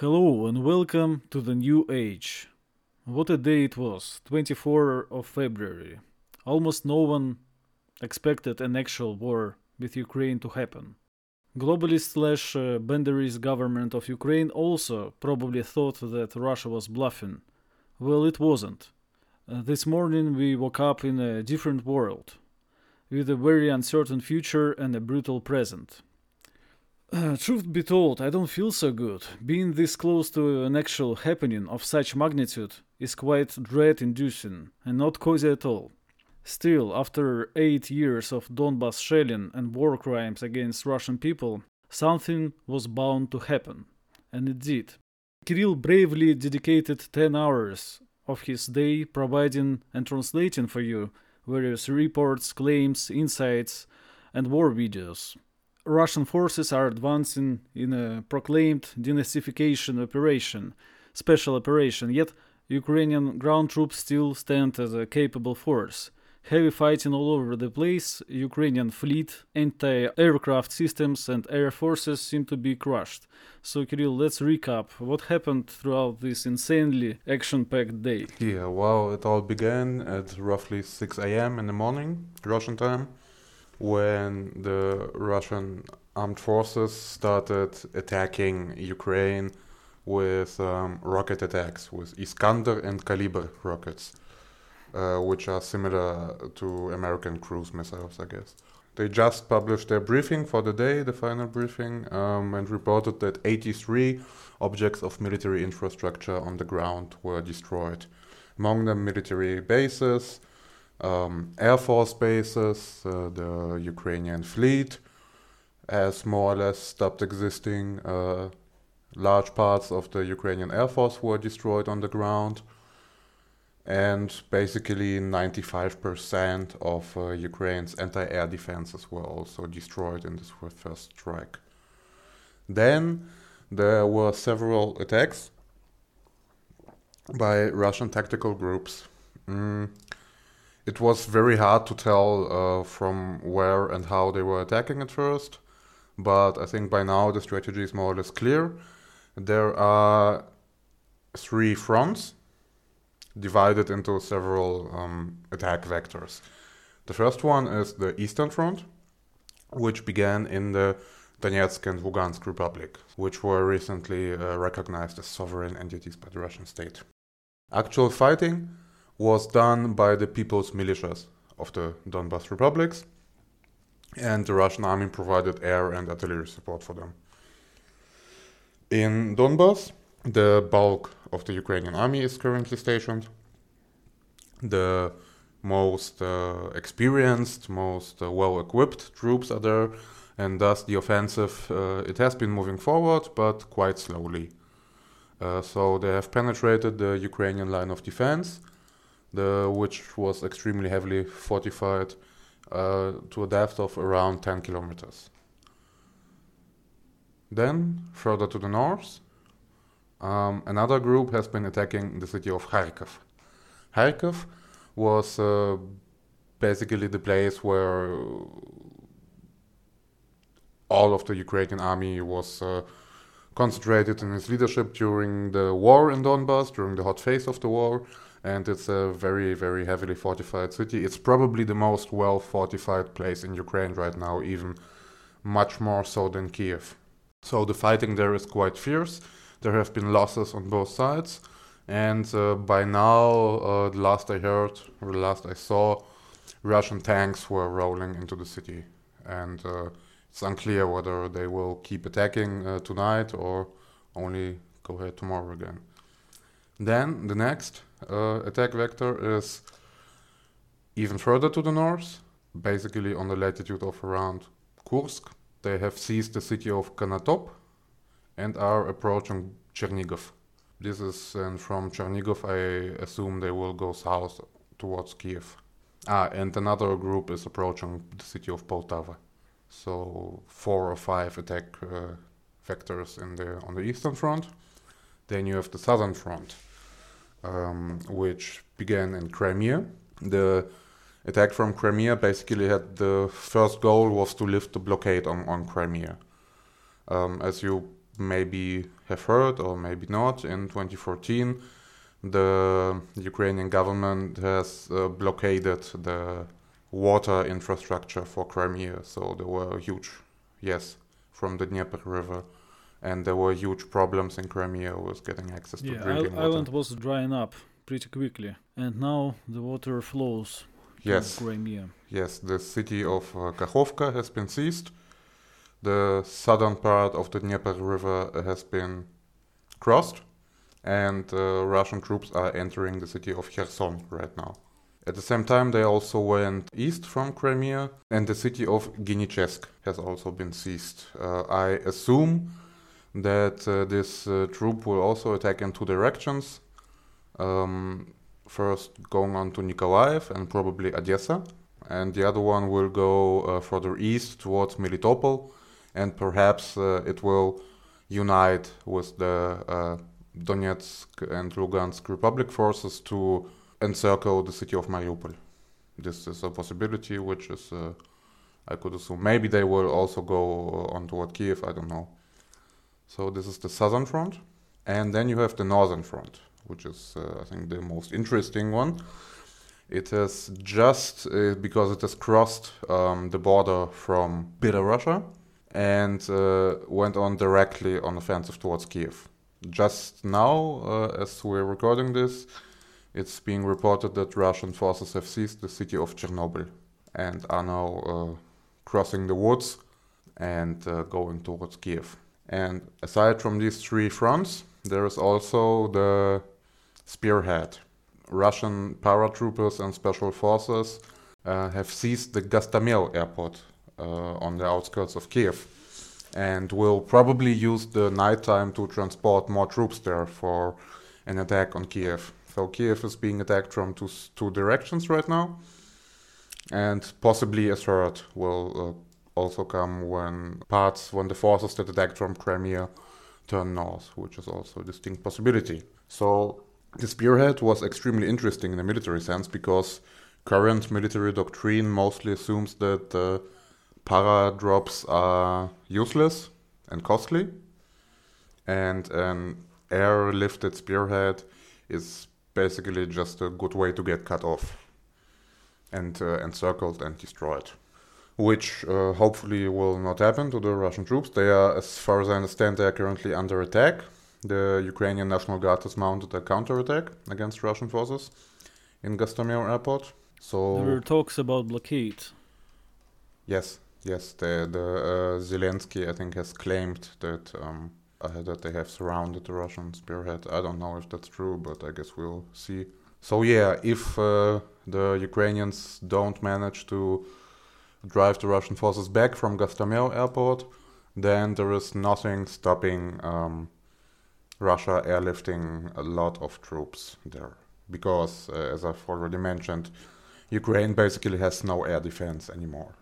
Hello and welcome to the new age. What a day it was, 24 of February. Almost no one expected an actual war with Ukraine to happen. Globalist slash uh, banderist government of Ukraine also probably thought that Russia was bluffing. Well, it wasn't. Uh, this morning we woke up in a different world, with a very uncertain future and a brutal present. Uh, truth be told, I don't feel so good. Being this close to an actual happening of such magnitude is quite dread inducing and not cozy at all. Still, after eight years of Donbass shelling and war crimes against Russian people, something was bound to happen. And it did. Kirill bravely dedicated 10 hours of his day providing and translating for you various reports, claims, insights, and war videos. Russian forces are advancing in a proclaimed denazification operation, special operation, yet Ukrainian ground troops still stand as a capable force. Heavy fighting all over the place, Ukrainian fleet, anti-aircraft systems and air forces seem to be crushed. So Kirill, let's recap what happened throughout this insanely action-packed day. Yeah, well, it all began at roughly 6 a.m. in the morning, Russian time when the Russian armed forces started attacking Ukraine with um, rocket attacks, with Iskander and Kalibr rockets, uh, which are similar to American cruise missiles, I guess. They just published their briefing for the day, the final briefing, um, and reported that 83 objects of military infrastructure on the ground were destroyed. Among them, military bases, um, air force bases. Uh, the Ukrainian fleet has more or less stopped existing. Uh, large parts of the Ukrainian air force were destroyed on the ground. And basically, 95% of uh, Ukraine's anti air defenses were also destroyed in this first strike. Then there were several attacks by Russian tactical groups. Mm, it was very hard to tell uh, from where and how they were attacking at first, but I think by now the strategy is more or less clear. There are three fronts divided into several um, attack vectors. The first one is the Eastern Front, which began in the Donetsk and Lugansk Republic, which were recently uh, recognized as sovereign entities by the Russian state. Actual fighting was done by the people's militias of the Donbas republics, and the Russian army provided air and artillery support for them. In Donbas, the bulk of the Ukrainian army is currently stationed. The most uh, experienced, most uh, well equipped troops are there, and thus the offensive uh, it has been moving forward, but quite slowly. Uh, so they have penetrated the Ukrainian line of defense the, which was extremely heavily fortified uh, to a depth of around 10 kilometers. Then, further to the north, um, another group has been attacking the city of Kharkov. Kharkov was uh, basically the place where all of the Ukrainian army was uh, concentrated in its leadership during the war in Donbass, during the hot phase of the war, and it's a very, very heavily fortified city. It's probably the most well fortified place in Ukraine right now, even much more so than Kiev. So the fighting there is quite fierce. There have been losses on both sides, and uh, by now, uh, the last I heard, or the last I saw, Russian tanks were rolling into the city, and uh, it's unclear whether they will keep attacking uh, tonight or only go ahead tomorrow again. Then the next uh, attack vector is even further to the north, basically on the latitude of around Kursk. They have seized the city of Konotop and are approaching Chernigov. This is and from Chernigov I assume they will go south towards Kiev. Ah, and another group is approaching the city of Poltava. So four or five attack uh, vectors in the on the eastern front. Then you have the southern front, um, which began in Crimea. The attack from Crimea basically had the first goal was to lift the blockade on, on Crimea. Um, as you maybe have heard or maybe not, in 2014, the Ukrainian government has uh, blockaded the water infrastructure for Crimea. So there were huge, yes, from the Dnieper River. And there were huge problems in Crimea with getting access to Yeah, drinking water. island was drying up pretty quickly, and now the water flows Yes. Crimea. Yes, the city of uh, Kakhovka has been seized. The southern part of the Dnieper River has been crossed, and uh, Russian troops are entering the city of Kherson right now. At the same time, they also went east from Crimea, and the city of Genichesk has also been seized. Uh, I assume that uh, this uh, troop will also attack in two directions. Um, first, going on to Nikolaev and probably Odessa, and the other one will go uh, further east towards Melitopol, and perhaps uh, it will unite with the uh, Donetsk and Lugansk Republic forces to encircle the city of Mariupol. This is a possibility, which is, uh, I could assume. Maybe they will also go on toward Kiev, I don't know. So, this is the southern front. And then you have the northern front, which is, uh, I think, the most interesting one. It has just, uh, because it has crossed um, the border from Belarusia and uh, went on directly on offensive towards Kiev. Just now, uh, as we're recording this, it's being reported that Russian forces have seized the city of Chernobyl and are now uh, crossing the woods and uh, going towards Kiev. And aside from these three fronts, there is also the spearhead. Russian paratroopers and special forces uh, have seized the Gostomel airport uh, on the outskirts of Kiev and will probably use the nighttime to transport more troops there for an attack on Kiev. So Kiev is being attacked from two, two directions right now, and possibly a third will uh, also come when parts when the forces that attack from Crimea turn north, which is also a distinct possibility. So the spearhead was extremely interesting in a military sense because current military doctrine mostly assumes that uh, para drops are useless and costly, and an air-lifted spearhead is basically just a good way to get cut off and uh, encircled and destroyed. Which uh, hopefully will not happen to the Russian troops. They are, as far as I understand, they are currently under attack. The Ukrainian National Guard has mounted a counterattack against Russian forces in Gostomel airport. So There were talks about blockade. Yes, yes. The the uh, Zelensky, I think, has claimed that um, uh, that they have surrounded the Russian spearhead. I don't know if that's true, but I guess we'll see. So yeah, if uh, the Ukrainians don't manage to drive the Russian forces back from Gostomel airport, then there is nothing stopping um, Russia airlifting a lot of troops there, because uh, as I've already mentioned, Ukraine basically has no air defense anymore.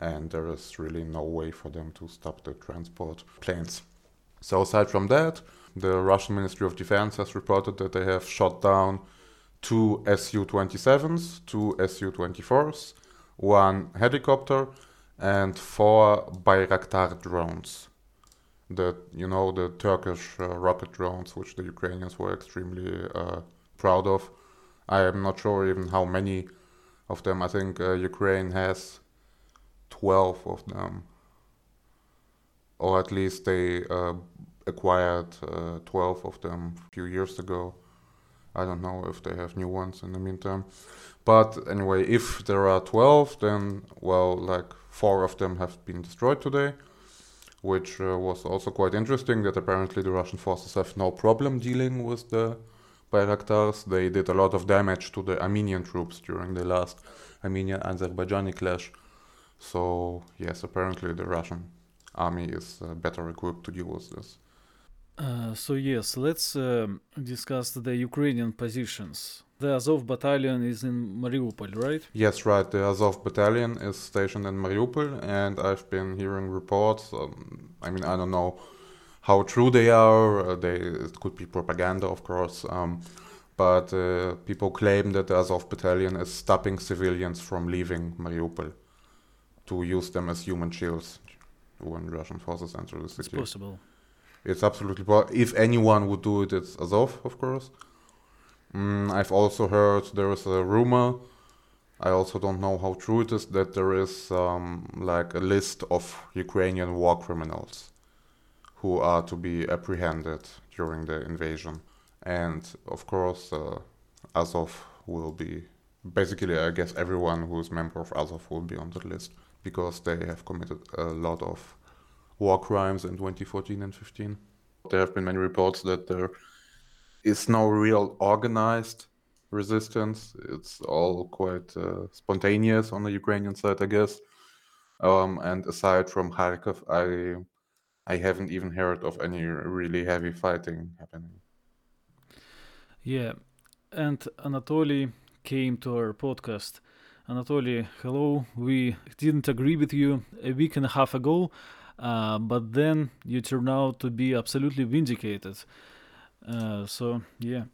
And there is really no way for them to stop the transport planes. So, aside from that, the Russian Ministry of Defense has reported that they have shot down two Su 27s, two Su 24s, one helicopter, and four Bayraktar drones. The, you know, the Turkish uh, rocket drones, which the Ukrainians were extremely uh, proud of. I am not sure even how many of them. I think uh, Ukraine has 12 of them. Or at least they uh, acquired uh, 12 of them a few years ago. I don't know if they have new ones in the meantime. But anyway, if there are 12, then, well, like four of them have been destroyed today, which uh, was also quite interesting that apparently the Russian forces have no problem dealing with the Bayraktars. They did a lot of damage to the Armenian troops during the last Armenian Azerbaijani clash. So, yes, apparently the Russian army is uh, better equipped to deal with this. Uh, so yes, let's um, discuss the Ukrainian positions. The Azov battalion is in Mariupol, right? Yes, right. The Azov battalion is stationed in Mariupol, and I've been hearing reports. Um, I mean, I don't know how true they are. Uh, they it could be propaganda, of course. Um, but uh, people claim that the Azov battalion is stopping civilians from leaving Mariupol to use them as human shields when Russian forces enter the It's city. possible. It's absolutely possible. if anyone would do it, it's Azov, of course. Mm, I've also heard there is a rumor. I also don't know how true it is that there is um, like a list of Ukrainian war criminals who are to be apprehended during the invasion, and of course, uh, Azov will be basically. I guess everyone who is member of Azov will be on the list because they have committed a lot of war crimes in 2014 and 15. There have been many reports that there is no real organized resistance. It's all quite uh, spontaneous on the Ukrainian side, I guess. Um, and aside from Kharkov, I I haven't even heard of any really heavy fighting happening. Yeah, and Anatoly came to our podcast. Anatoly, hello. We didn't agree with you a week and a half ago uh, but then you turned out to be absolutely vindicated. Uh, so yeah.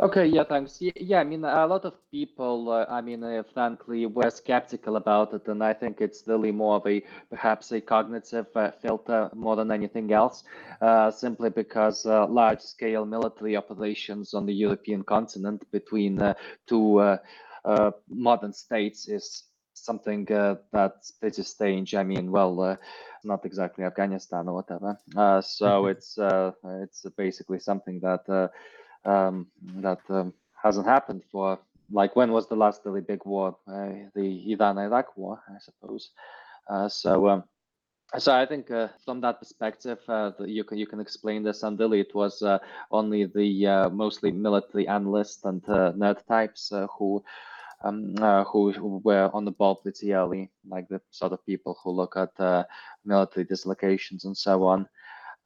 Okay, yeah, thanks. Yeah, I mean, a lot of people, uh, I mean, uh, frankly, were skeptical about it, and I think it's really more of a perhaps a cognitive uh, filter more than anything else, uh, simply because uh, large scale military operations on the European continent between two modern states is something that's pretty strange. I mean, well, not exactly Afghanistan or whatever. Uh, so mm-hmm. it's uh, it's basically something that uh, um, that um, hasn't happened for like when was the last really big war? Uh, the Iran-Iraq war, I suppose. Uh, so. Um, so I think uh, from that perspective, you can you can explain this. And really, it was only the mostly military analysts and nerd types who um, uh, who, were on the ball pretty early, like the sort of people who look at uh, military dislocations and so on.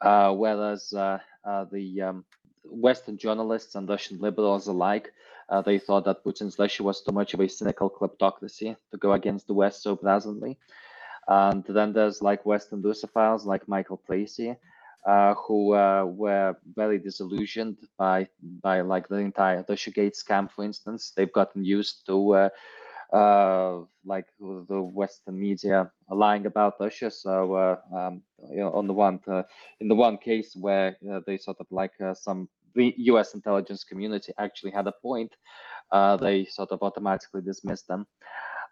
Uh, whereas uh, uh, the um, Western journalists and Russian liberals alike, uh, they thought that Putin's Russia was too much of a cynical kleptocracy to go against the West so brazenly. And then there's like Western Russophiles like Michael Tracey, uh, who uh, were very disillusioned by by like the entire Russiagate scam, for instance. They've gotten used to uh, uh like the Western media lying about Russia. So uh, um, you know, on the one uh, in the one case where they sort of like some the U.S. intelligence community actually had a point, they sort of automatically dismissed them.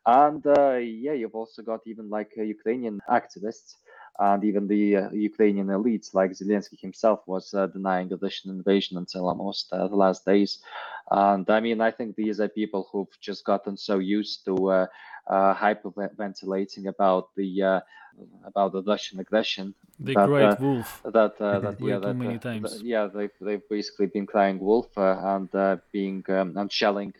And yeah, you've also got even like Ukrainian activists and even the uh, Ukrainian elites, like Zelensky himself, was uh, denying the Russian invasion until almost uh, the last days. And I mean, I think these are people who've just gotten so used to uh, uh, hyperventilating about the uh, about the Russian aggression. The that, great wolf. That that yeah, that, many times. Yeah, they've they've basically been crying wolf and being um, and shelling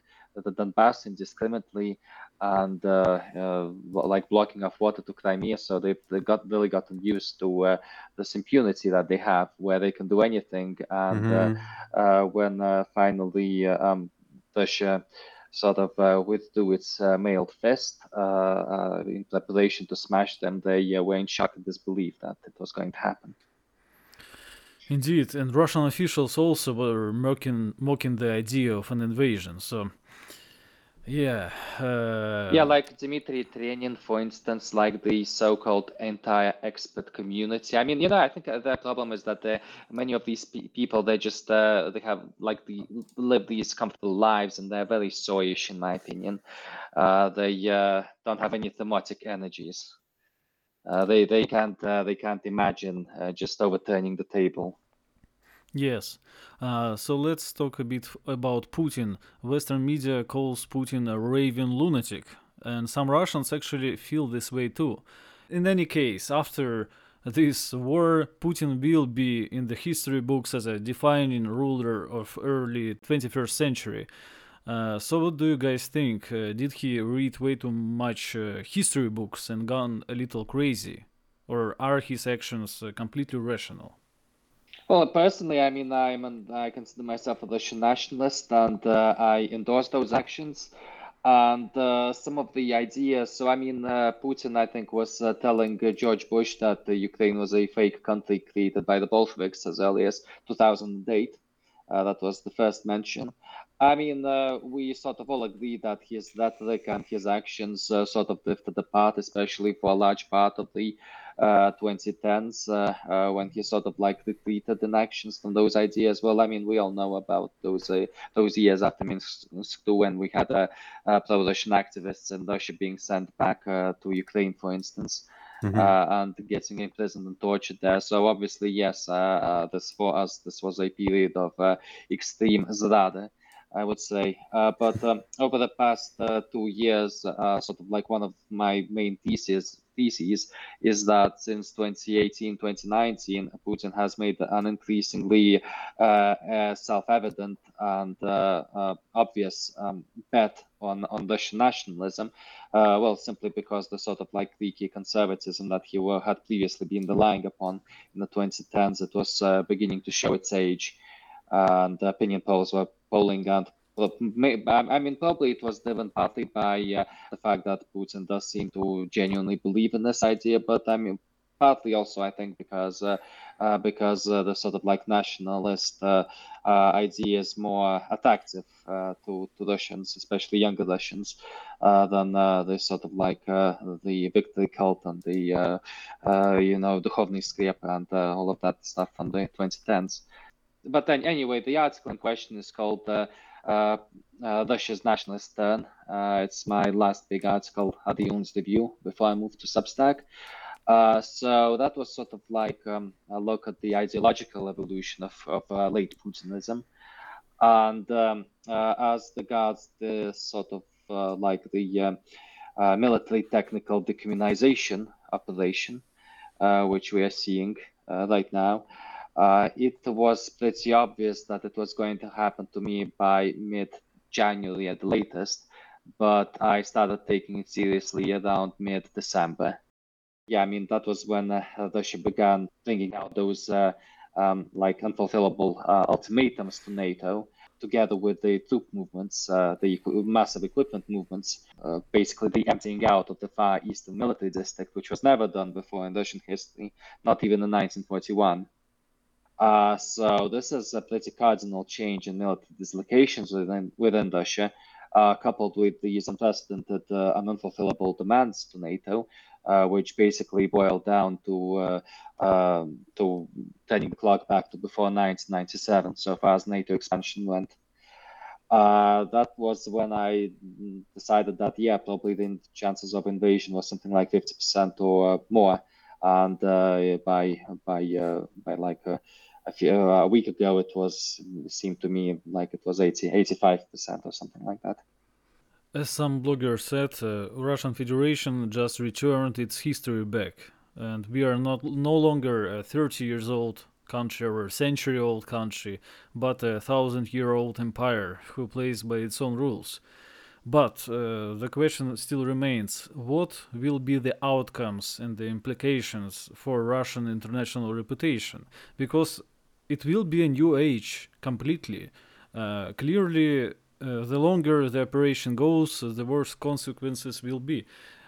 the Donbass indiscriminately and uh, uh, like blocking of water to Crimea. So they've, they got really gotten used to uh, this impunity that they have, where they can do anything. And mm-hmm. when finally um, Russia sort of withdrew its mailed fist in preparation to smash them, they were in shock and disbelief that it was going to happen. Indeed, and Russian officials also were mocking mocking the idea of an invasion. So yeah. Uh... Yeah, like Dmitry Trenin, for instance, like the so-called entire expert community. I mean, you know, I think the problem is that uh, many of these pe- people they just uh, they have like the live these comfortable lives, and they're very soyish, in my opinion. Uh, they uh, don't have any thymotic energies. Uh, they they can't they can't imagine just overturning the table. Yes. Uh, so let's talk a bit about Putin. Western media calls Putin a raving lunatic, and some Russians actually feel this way too. In any case, after this war, Putin will be in the history books as a defining ruler of early 21st century. Uh, so what do you guys think? Uh, did he read way too much uh, history books and gone a little crazy? Or are his actions uh, completely rational? Well, personally, I mean, I'm an, I consider myself a Russian nationalist, and uh, I endorse those actions. And uh, some of the ideas. So, I mean, uh, Putin, I think, was uh, telling uh, George Bush that Ukraine was a fake country created by the Bolsheviks as early as 2008. Uh, that was the first mention. I mean, we sort of all agree that his rhetoric and his actions sort of drifted apart, especially for a large part of the 2010s when he sort of like retreated in actions from those ideas. Well, I mean, we all know about those those years after Minsk II when we had pro-Russian activists in Russia being sent back to Ukraine, for instance. Mm-hmm. Uh, and getting imprisoned and tortured there. So obviously, yes, uh, uh, this for us, this was a period of extreme zrada. I would say. Uh, but um, over the past uh, two years, uh, sort of like one of my main theses theses is that since 2018, 2019, Putin has made an increasingly self-evident and obvious um, bet on, on Russian nationalism. well, simply because the sort of like leaky conservatism that he were, had previously been relying upon in the 2010s, it was beginning to show its age and opinion polls were polling and I mean, probably it was driven partly by uh, the fact that Putin does seem to genuinely believe in this idea, but I mean, partly also I think because uh, uh, because uh, the sort of like nationalist uh, uh, idea is more attractive to to Russians, especially younger Russians, than the sort of like the victory cult and the you know the Skrep and all of that stuff from the 2010s but then anyway, the article in question is called uh, uh, uh, Russia's Nationalist Turn. Uh, it's my last big article at the Unz Review before I moved to Substack. Uh, so that was sort of like um, a look at the ideological evolution of, of late Putinism. And um, as regards the sort of like the military technical decommunization operation, which we are seeing right now, uh, it was pretty obvious that it was going to happen to me by mid January at the latest, but I started taking it seriously around mid December. Yeah, I mean, that was when uh, Russia began bringing out those uh, um, like unfulfillable uh, ultimatums to NATO, together with the troop movements, uh, the massive equipment movements, uh, basically the emptying out of the Far Eastern Military District, which was never done before in Russian history, not even in 1941. Uh, so this is a pretty cardinal change in military dislocations within, within Russia, uh, coupled with these unprecedented uh, and unfulfillable demands to NATO, uh, which basically boiled down to uh, um, to turning the clock back to before 1997, so far as NATO expansion went. Uh, that was when I decided that yeah, probably the chances of invasion was something like 50% or more, and by by by like a, few, uh, a week ago it was it seemed to me like it was 80 85% or something like that as some bloggers said uh, russian federation just returned its history back and we are not no longer a 30 years old country or a century old country but a thousand year old empire who plays by its own rules but uh, the question still remains what will be the outcomes and the implications for Russian international reputation? Because it will be a new age completely. Uh, clearly, uh, the longer the operation goes, the worse consequences will be.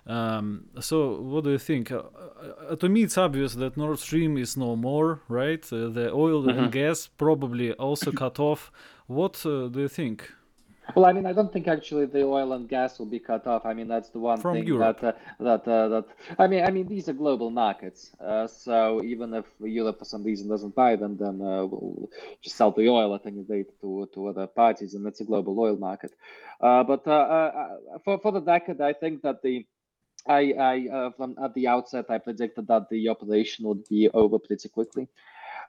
Um, so, what do you think? Uh, uh to me, it's obvious that Nord Stream is no more, right? Uh, the oil mm-hmm. and gas probably also cut off. What uh, do you think? Well, I mean, I don't think actually the oil and gas will be cut off. I mean, that's the one From thing Europe. that uh, that uh, that I mean, I mean, these are global markets. Uh, so even if Europe for some reason doesn't buy them, then uh, we'll just sell the oil at any rate to to other parties, and it's a global oil market. Uh, but uh, for for the decade, I think that the I, I from at the outset, I predicted that the operation would be over pretty quickly.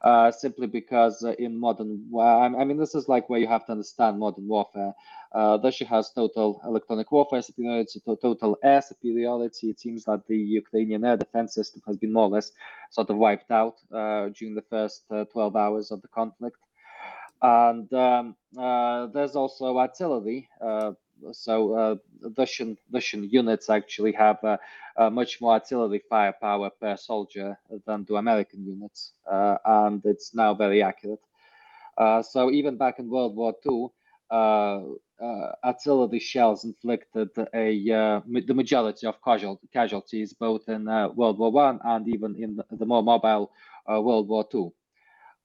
Uh, simply because uh, in modern, I mean, this is like where you have to understand modern warfare. Uh, Russia has total electronic warfare superiority, total air superiority. It seems that the Ukrainian air defense system has been more or less sort of wiped out uh, during the first uh, 12 hours of the conflict. And um, uh, there's also artillery so uh, Russian Russian units actually have uh, uh, much more artillery firepower per soldier than do American units, uh, and it's now very accurate. Uh, so even back in World War II, uh, artillery shells inflicted a the majority of casual, casualties both in World War One and even in the, the more mobile World War Two.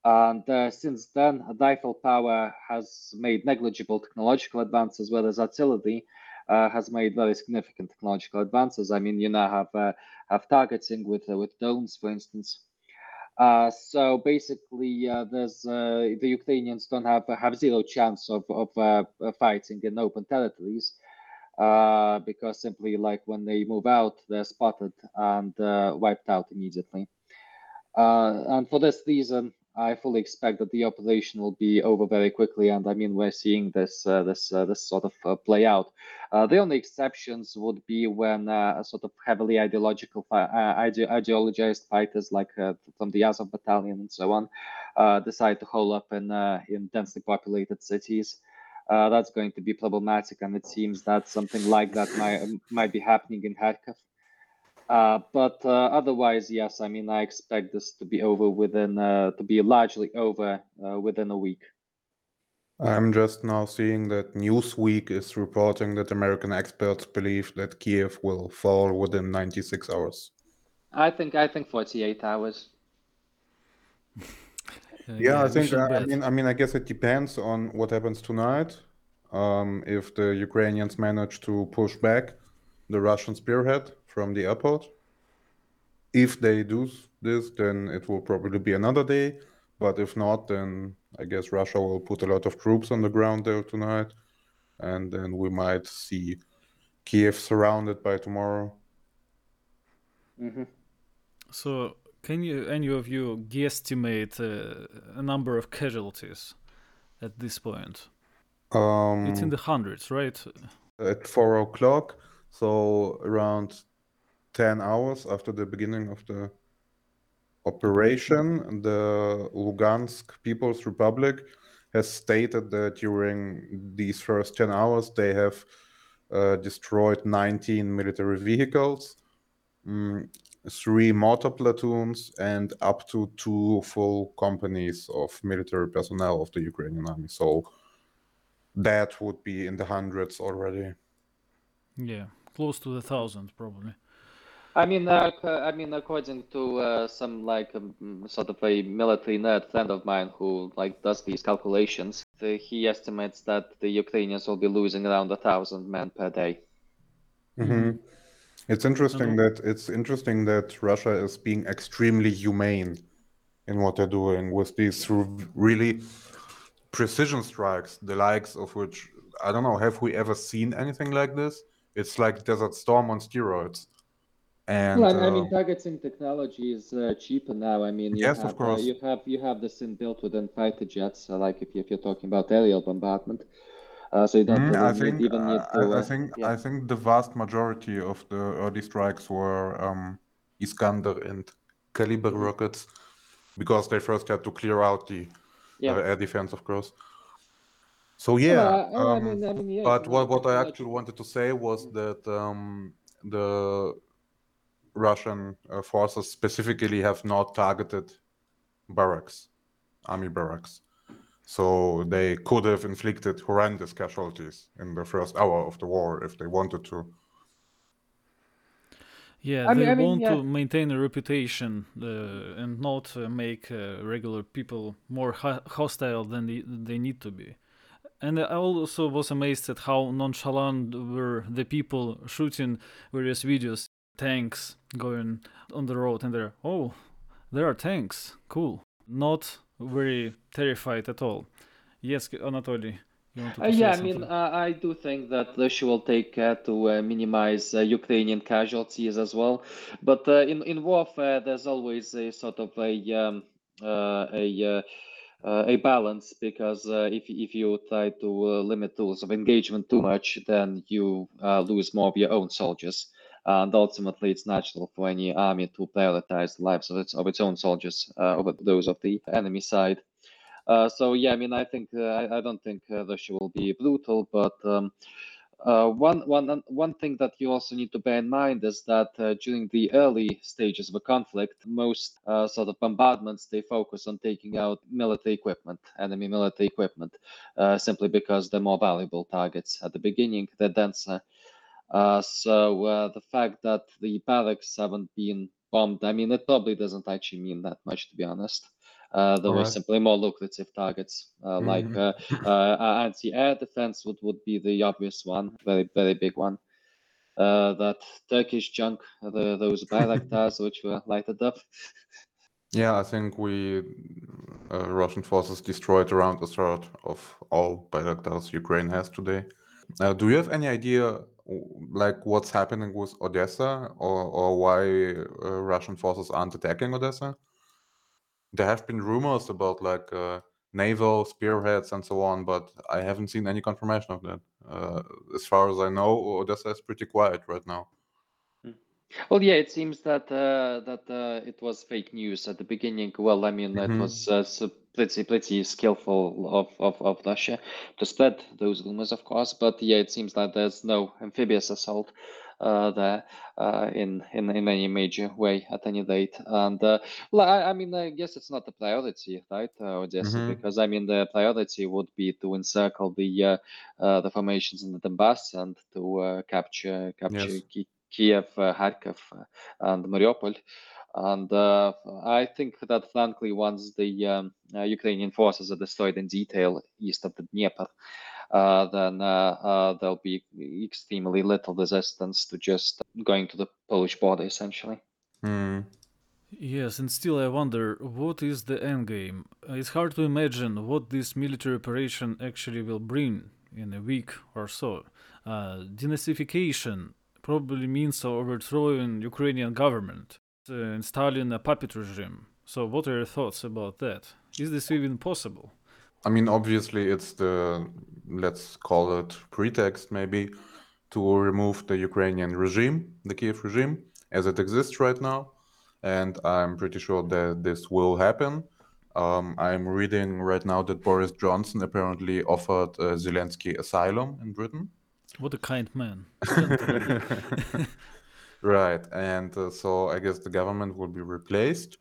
And uh, since then, rifle power has made negligible technological advances, whereas artillery uh, has made very significant technological advances. I mean, you now have uh, have targeting with uh, with drones, for instance. Uh, so basically, uh, there's uh, the Ukrainians don't have have zero chance of of fighting in open territories because simply like when they move out, they're spotted and wiped out immediately. and for this reason, I fully expect that the operation will be over very quickly, and I mean we're seeing this uh, this uh, this sort of uh, play out. Uh, the only exceptions would be when uh, sort of heavily ideological uh, ide ideologized fighters like from the Azov battalion and so on decide to hole up in in densely populated cities. that's going to be problematic, and it seems that something like that might might be happening in Kharkov. Uh, but uh, otherwise, yes, I mean, I expect this to be over within, uh, to be largely over uh, within a week. I'm just now seeing that Newsweek is reporting that American experts believe that Kiev will fall within 96 hours. I think I think 48 hours. yeah, yeah, I think I, I, mean I mean I guess it depends on what happens tonight. Um, if the Ukrainians manage to push back the Russian spearhead, from the airport. If they do this, then it will probably be another day. But if not, then I guess Russia will put a lot of troops on the ground there tonight. And then we might see Kiev surrounded by tomorrow. Mm-hmm. So, can you, any of you, guesstimate uh, a number of casualties at this point? Um, it's in the hundreds, right? At four o'clock, so around 10 hours after the beginning of the operation, the Lugansk People's Republic has stated that during these first 10 hours they have uh, destroyed 19 military vehicles, um, three mortar platoons, and up to two full companies of military personnel of the Ukrainian army. So that would be in the hundreds already. Yeah, close to the thousand, probably. I mean, uh, I mean, according to uh, some like um, sort of a military nerd friend of mine who like does these calculations, the, he estimates that the Ukrainians will be losing around a thousand men per day. Mm-hmm. It's interesting mm-hmm. that it's interesting that Russia is being extremely humane in what they're doing with these really precision strikes, the likes of which I don't know. Have we ever seen anything like this? It's like Desert Storm on steroids. And well, I mean, uh, targeting technology is uh, cheaper now. I mean, you yes, have, of course. Uh, you have you have this inbuilt within fighter jets, uh, like if, you, if you're talking about aerial bombardment. Uh, so you don't mm, I think, even need to. I, I think yeah. I think the vast majority of the early strikes were um, Iskander and Kalibr mm-hmm. rockets, because they first had to clear out the yeah. air defense, of course. So yeah, um, I mean, I mean, yeah but what what I actually wanted to say was that um, the Russian uh, forces specifically have not targeted barracks, army barracks. So they could have inflicted horrendous casualties in the first hour of the war if they wanted to. Yeah, I they mean, I mean, want yeah. to maintain a reputation uh, and not uh, make uh, regular people more ho- hostile than they, they need to be. And I also was amazed at how nonchalant were the people shooting various videos tanks going on the road and they're oh there are tanks. Cool. Not very terrified at all. Yes anatoly uh, yeah, I mean, uh, I do think that Russia will take care to uh, minimize uh, Ukrainian casualties as well. But uh, in in warfare, there's always a sort of a um, uh, a a balance because if if you try to limit tools of engagement too much, then you lose more of your own soldiers and ultimately it's natural for any army to prioritize the lives of its of its own soldiers uh, over those of the enemy side. Uh, so yeah, I mean, I think uh, I, I, don't think uh, Russia will be brutal, but um, uh, one one one thing that you also need to bear in mind is that uh, during the early stages of a conflict, most sort of bombardments they focus on taking out military equipment, enemy military equipment, simply because they're more valuable targets at the beginning. They're denser uh, so uh, the fact that the barracks haven't been bombed, I mean, it probably doesn't actually mean that much, to be honest. Uh, there were Alright. simply more lucrative targets, uh, like Mhm. uh, uh, anti-air defense would, would be the obvious one, very very big one. Uh, that Turkish junk, the, those Bayraktars which were lighted up. Yeah, I think we uh, Russian forces destroyed around a third of all Bayraktars Ukraine has today. Uh, do you have any idea, w- like what's happening with Odessa, or or why uh, Russian forces aren't attacking Odessa? There have been rumors about like uh, naval spearheads and so on, but I haven't seen any confirmation of that. Uh, as far as I know, Odessa is pretty quiet right now. Well, yeah, it seems that uh, that uh, it was fake news at the beginning. Well, I mean, it Mhm. was uh, pretty pretty skillful of, of of Russia to spread those rumors, of course. But yeah, it seems that there's no amphibious assault uh, there uh, in in in any major way at any date. And uh, well, I, I mean, I guess it's not a priority, right, uh, Odessa, Mhm. because I mean, the priority would be to encircle the uh, uh, the formations in the Donbass and to uh, capture capture Yes. Ki- Kiev, uh, Kharkov, and Mariupol. And uh, I think that, frankly, once the um, uh, Ukrainian forces are destroyed in detail east of the Dnieper, uh, then uh, uh, there'll be extremely little resistance to just going to the Polish border, essentially. Hmm. Yes, and still I wonder what is the end game. Uh, It's hard to imagine what this military operation actually will bring in a week or so. Uh, denazification probably means overthrowing Ukrainian government, installing a puppet regime. So, what are your thoughts about that? Is this even possible? I mean, obviously, it's the let's call it pretext, maybe, to remove the Ukrainian regime, the Kiev regime, as it exists right now. And I'm pretty sure that this will happen. Um, I'm reading right now that Boris Johnson apparently offered uh, Zelensky asylum in Britain. What a kind man. right. And uh, so I guess the government will be replaced.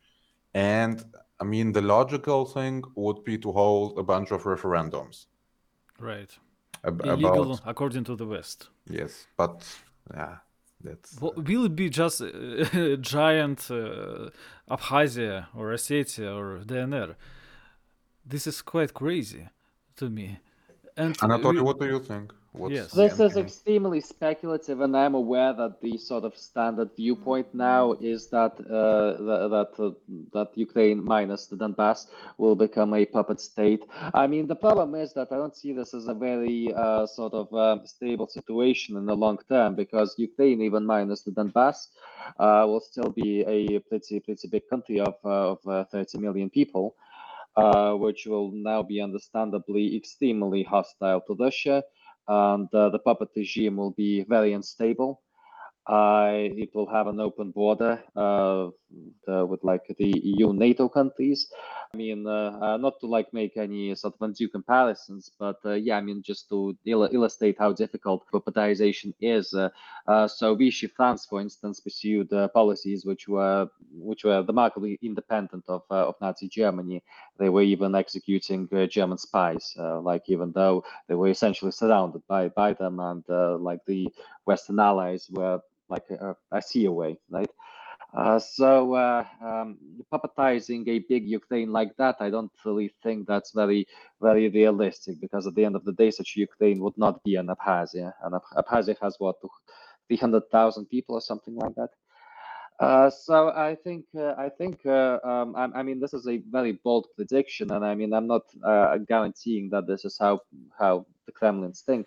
And I mean, the logical thing would be to hold a bunch of referendums. right. ab- Illegal about according to the West. yes but yeah that's Well, will it be just a giant uh, Abkhazia or Ossetia or DNR? This is quite crazy to me. And Anatoly, we- what do you think What's Yes. This is extremely speculative, and I'm aware that the sort of standard viewpoint now is that uh, tha- that uh, that Ukraine minus the Donbass will become a puppet state. I mean, the problem is that I don't see this as a very uh, sort of uh, stable situation in the long term because Ukraine, even minus the Donbass, uh, will still be a pretty pretty big country of uh, of uh, 30 million people, uh, which will now be understandably extremely hostile to Russia and uh, the puppet regime will be very unstable. Uh, it will have an open border uh, with like the EU NATO countries. I mean, uh, uh, not to like make any sort of undue comparisons, but uh, yeah, I mean, just to il- illustrate how difficult puppetization is. So Vichy France, for instance, pursued policies which were which were remarkably independent of of Nazi Germany. They were even executing German spies, like even though they were essentially surrounded by by them, and like the Western allies were like a, a away, right? Uh, so uh, um, puppetizing a big Ukraine like that, I don't really think that's very, very realistic because at the end of the day, such Ukraine would not be an Abkhazia, and Ab- Abkhazia has what, 300,000 people or something like that. Uh, so I think uh, I think uh, um, I, I mean this is a very bold prediction, and I mean I'm not uh, guaranteeing that this is how how the Kremlins think.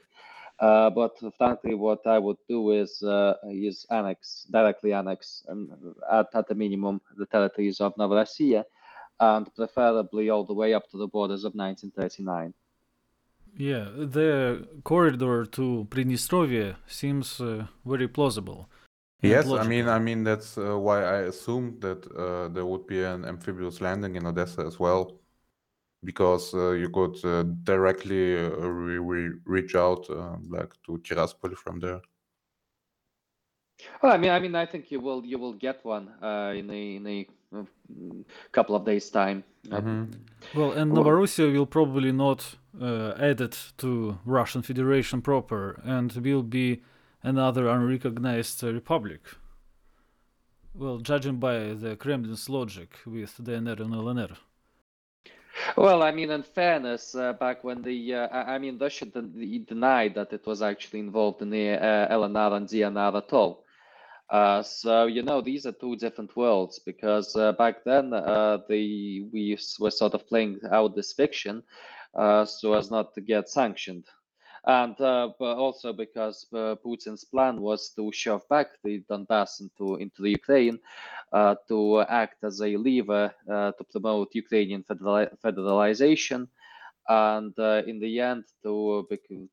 Uh, but frankly, what I would do is uh, is annex directly annex um, at, at the minimum the territories of Novorossiya, and preferably all the way up to the borders of 1939. Yeah, the corridor to Pridnestrovia seems uh, very plausible. Yes, I mean. I mean that's uh, why I assumed that uh, there would be an amphibious landing in Odessa as well, because uh, you could uh, directly uh, re- re- reach out uh, like to Tiraspol from there. Well, I mean, I mean, I think you will you will get one uh, in a in a couple of days' time. Uh, Mhm. Well, and Well- Novorossiya will probably not uh, add it to Russian Federation proper and will be another unrecognized uh, republic. Well, judging by the Kremlin's logic with DNR and LNR. Well, I mean, in fairness, uh, back when the, uh, I, mean, Russia den- denied that it was actually involved in the uh, LNR and DNR at all. Uh, so you know these are two different worlds because uh, back then uh, the we were sort of playing out this fiction uh, so as not to get sanctioned, and uh, also because uh, Putin's plan was to shove back the Donbass into into the Ukraine uh, to act as a lever uh, to promote Ukrainian federali- federalization and uh, in the end to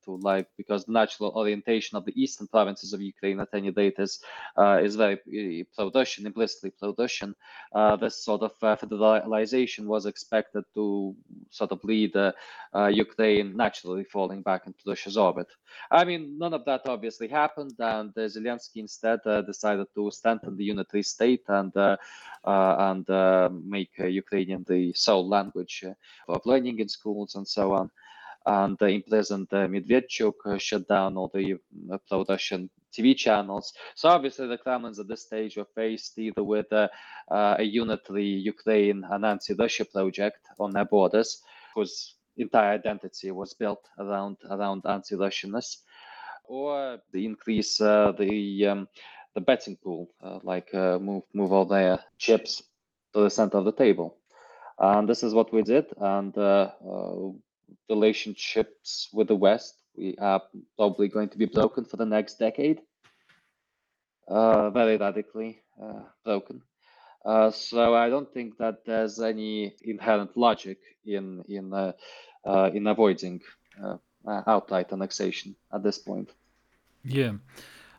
to like because the natural orientation of the eastern provinces of Ukraine at any date is uh, is very uh, pro-Russian, implicitly pro-Russian. Uh, this sort of uh, federalization was expected to sort of lead uh, uh, Ukraine naturally falling back into Russia's orbit. I mean, none of that obviously happened, and uh, Zelensky instead uh, decided to strengthen the unitary state and uh, uh, and uh, make uh, Ukrainian the sole language uh, of learning in schools and so on. And imprisoned uh, Medvedchuk, uh, shut down all the uh, pro-Russian TV channels. So obviously the Kremlins at this stage were faced either with uh, uh, a unitary Ukraine and anti-Russia project on their borders, whose entire identity was built around around anti-Russianness, or the increase uh, the um, the betting pool, uh, like uh, move move all their chips to the center of the table. And this is what we did. And uh, uh, relationships with the West we are probably going to be broken for the next decade, uh, very radically uh, broken. Uh, so I don't think that there's any inherent logic in in uh, in avoiding outright annexation at this point. Yeah.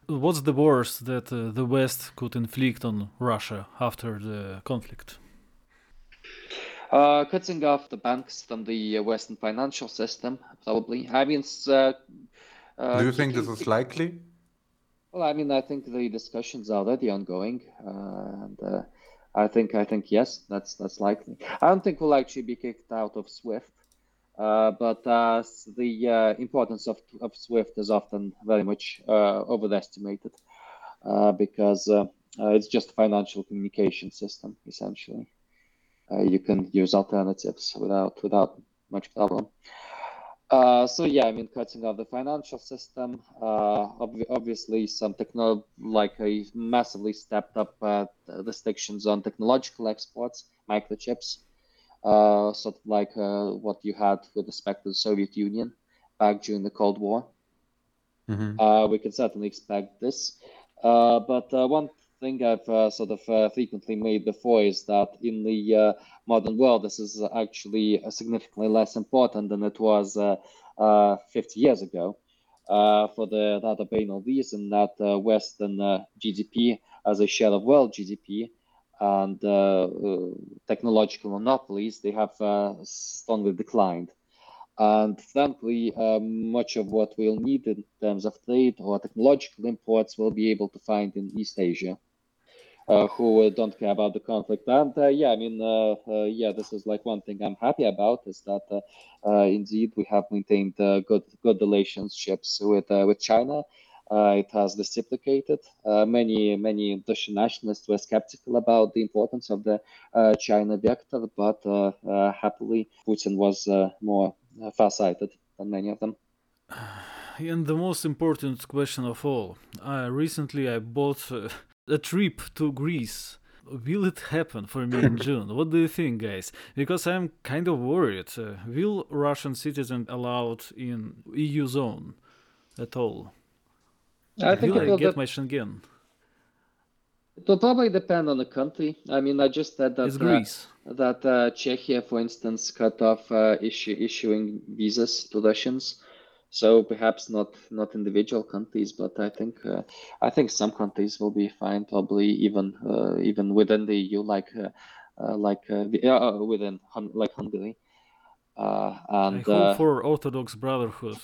What's the worst that uh, the West could inflict on Russia after the conflict? Uh, cutting off the banks from the uh, Western financial system, probably. I mean, uh, uh, Do you think this is likely? Well, I mean, I think the discussions are already ongoing, uh, and uh, I think I think yes, that's that's likely. I don't think we'll actually be kicked out of SWIFT, uh, but uh, the uh, importance of of SWIFT is often very much uh, overestimated uh, because uh, uh, it's just a financial communication system essentially. Uh, you can use alternatives without without much problem. Uh, so yeah, I mean, cutting off the financial system, uh, ob- obviously some techno, like a massively stepped up uh, restrictions on technological exports, microchips, uh, sort of like uh, what you had with respect to the Soviet Union back during the Cold War. hmm Uh, we can certainly expect this. Uh, but uh, one thing I've uh, sort of uh, frequently made before is that in the uh, modern world, this is actually uh, significantly less important than it was uh, uh, 50 years ago. For the rather banal reason that Western GDP as a share of world GDP and technological monopolies, they have strongly declined. And frankly, uh, much of what we'll need in terms of trade or technological imports we'll be able to find in East Asia, uh, who don't care about the conflict. And uh, yeah, I mean, uh, uh, yeah, this is like one thing I'm happy about is that uh, uh, indeed we have maintained good good relationships with with China. It has reciprocated. Many many Russian nationalists were skeptical about the importance of the China vector, but happily Putin was more far-sighted than many of them. And the most important question of all, recently I bought a trip to Greece. Will it happen for me in June? What do you think, guys? Because I'm kind of worried. Uh, will Russian citizens allowed in EU zone at all? I think will it I will, get de- my Schengen? it will probably depend on the country. I mean, I just said that It's uh, Greece. that uh, Czechia, for instance, cut off uh, issue, issuing visas to Russians. So perhaps not not individual countries, but I think uh, I think some countries will be fine. Probably even uh, even within the EU, like uh, uh, like uh, the, uh, within Hun- like Hungary. Uh, I and hope for Orthodox Brotherhood.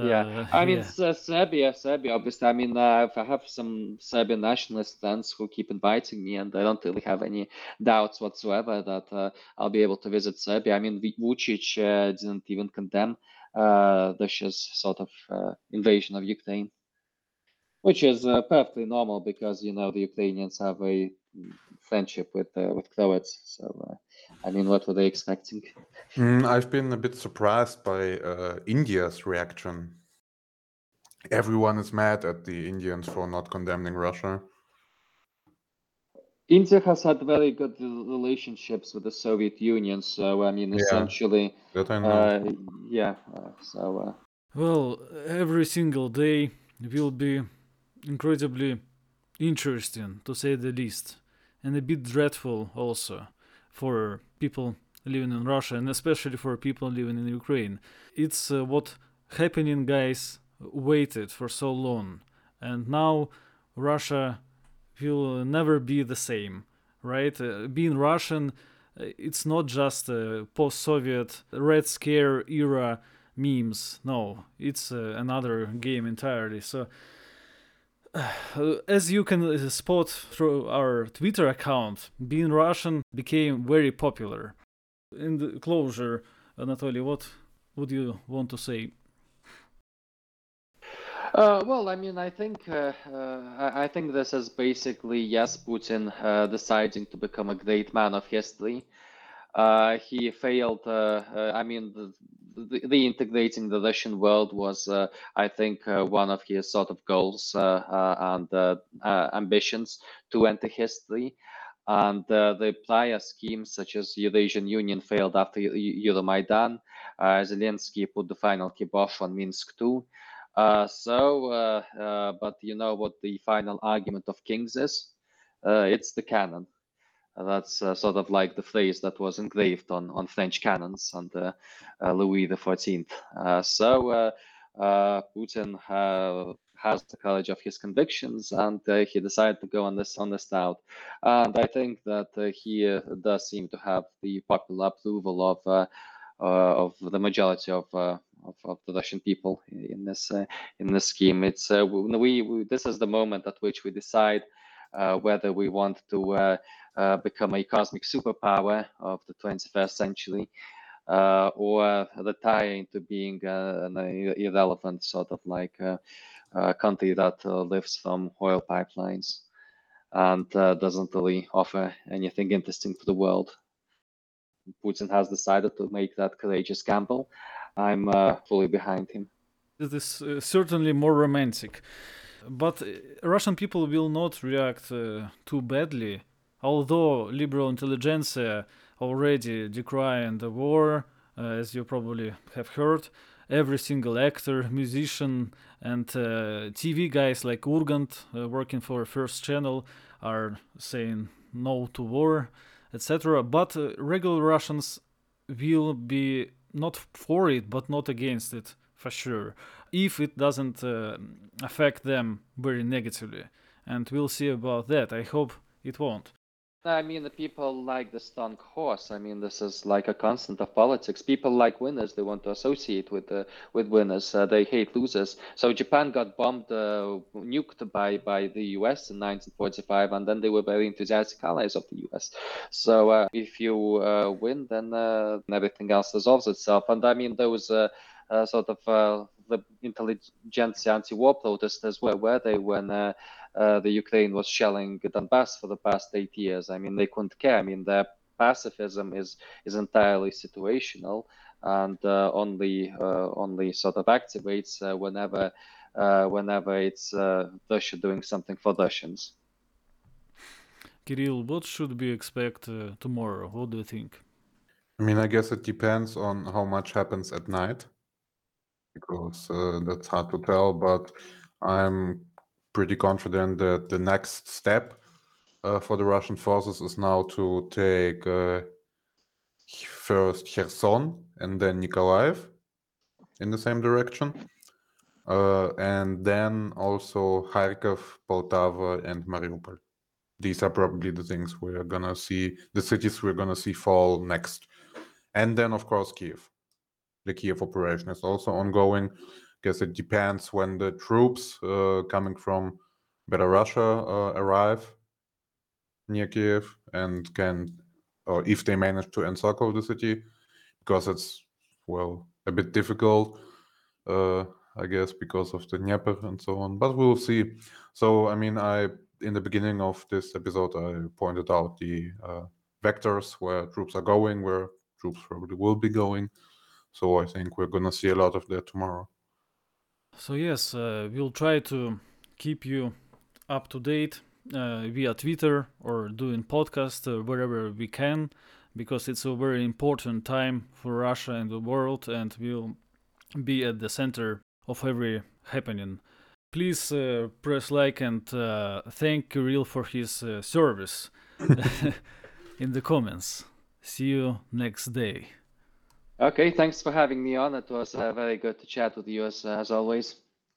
yeah, I mean yeah. Serbia, Serbia. Obviously, I mean uh, I have some Serbian nationalist friends who keep inviting me, and I don't really have any doubts whatsoever that uh, I'll be able to visit Serbia. I mean, Vucic uh, didn't even condemn uh, Russia's sort of uh, invasion of Ukraine, which is uh, perfectly normal because you know the Ukrainians have a friendship with uh, with Croats. So uh, I mean, what were they expecting? Mm, I've been a bit surprised by uh, India's reaction. Everyone is mad at the Indians for not condemning Russia. India has had very good relationships with the Soviet Union, so I mean, Yeah. essentially, That I know. uh, yeah. Uh, so uh, Well, every single day will be incredibly interesting, to say the least, and a bit dreadful also for people living in Russia and especially for people living in Ukraine. It's uh, what happening guys waited for so long, and now Russia will never be the same, right? Uh, being Russian, uh, it's not just post-Soviet Red Scare era memes. No, it's uh, another game entirely. So, uh, as you can spot through our Twitter account, being Russian became very popular. In the closure, Anatoly, what would you want to say? Uh, well, I mean, I think uh, uh, I think this is basically yes, Putin uh, deciding to become a great man of history. Uh, he failed. Uh, I mean, the, the, reintegrating the Russian world was, I think, one of his sort of goals and ambitions to enter history. And the prior schemes, such as Eurasian Union, failed after Eu- Eu- Euromaidan. Zelensky put the final kibosh on Minsk II. Uh, so, uh, uh, but you know what the final argument of kings is? It's the cannon. Uh, that's sort of like the phrase that was engraved on, on French cannons under Louis XIV. So, Putin has the courage of his convictions, and uh, he decided to go on this on this route. And I think that uh, he uh, does seem to have the popular approval of of the majority of, of of the Russian people in this uh, in this scheme. It's uh, we, we this is the moment at which we decide uh, whether we want to become a cosmic superpower of the 21st century uh, or retire into being uh, an irrelevant sort of like uh, country that lives from oil pipelines and doesn't really offer anything interesting to the world. Putin has decided to make that courageous gamble. I'm uh, fully behind him. It is uh, certainly more romantic. But uh, Russian people will not react uh, too badly, although liberal intelligentsia already decrying the war, uh, as you probably have heard. Every single actor, musician, and uh, TV guys like Urgant, working for First Channel, are saying no to war, etc. But regular Russians will be not for it, but not against it for sure, if it doesn't uh, affect them very negatively. And we'll see about that. I hope it won't. I mean, the people like the stunk horse. I mean, this is like a constant of politics. People like winners; they want to associate with the with winners. Uh, they hate losers. So Japan got bombed, uh, nuked by by the U.S. in 1945, and then they were very enthusiastic allies of the U.S. So uh, if you uh, win, then uh, everything else resolves itself. And I mean, those uh, uh, sort of uh, the intelligentsia anti-war protesters were were they when uh, the Ukraine was shelling Donbass for the past eight years. I mean, they couldn't care. I mean, their pacifism is is entirely situational and uh, only uh, only sort of activates uh, whenever uh, whenever it's uh, Russia doing something for Russians. Kirill, what should we expect uh, tomorrow? What do you think? I mean, I guess it depends on how much happens at night, because uh, that's hard to tell. But I'm pretty confident that the next step uh, for the Russian forces is now to take uh, first Kherson and then Nikolaev in the same direction, uh, and then also Kharkov, Poltava, and Mariupol. These are probably the things we're gonna see, the cities we're gonna see fall next. And then, of course, Kiev. The Kiev operation is also ongoing. Guess it depends when the troops uh, coming from Belarusia uh, arrive near Kiev and can, or if they manage to encircle the city, because it's well a bit difficult, uh, I guess, because of the Dnieper and so on. But we'll see. So, I mean, I in the beginning of this episode, I pointed out the uh, vectors where troops are going, where troops probably will be going. So I think we're gonna see a lot of that tomorrow. So yes, uh, we'll try to keep you up to date uh, via Twitter or doing podcast uh, wherever we can, because it's a very important time for Russia and the world, and we'll be at the center of every happening. Please uh, press like and uh, thank Kirill for his uh, service in the comments. See you next day. Okay, thanks for having me on. It was uh, very good to chat with you as, as always.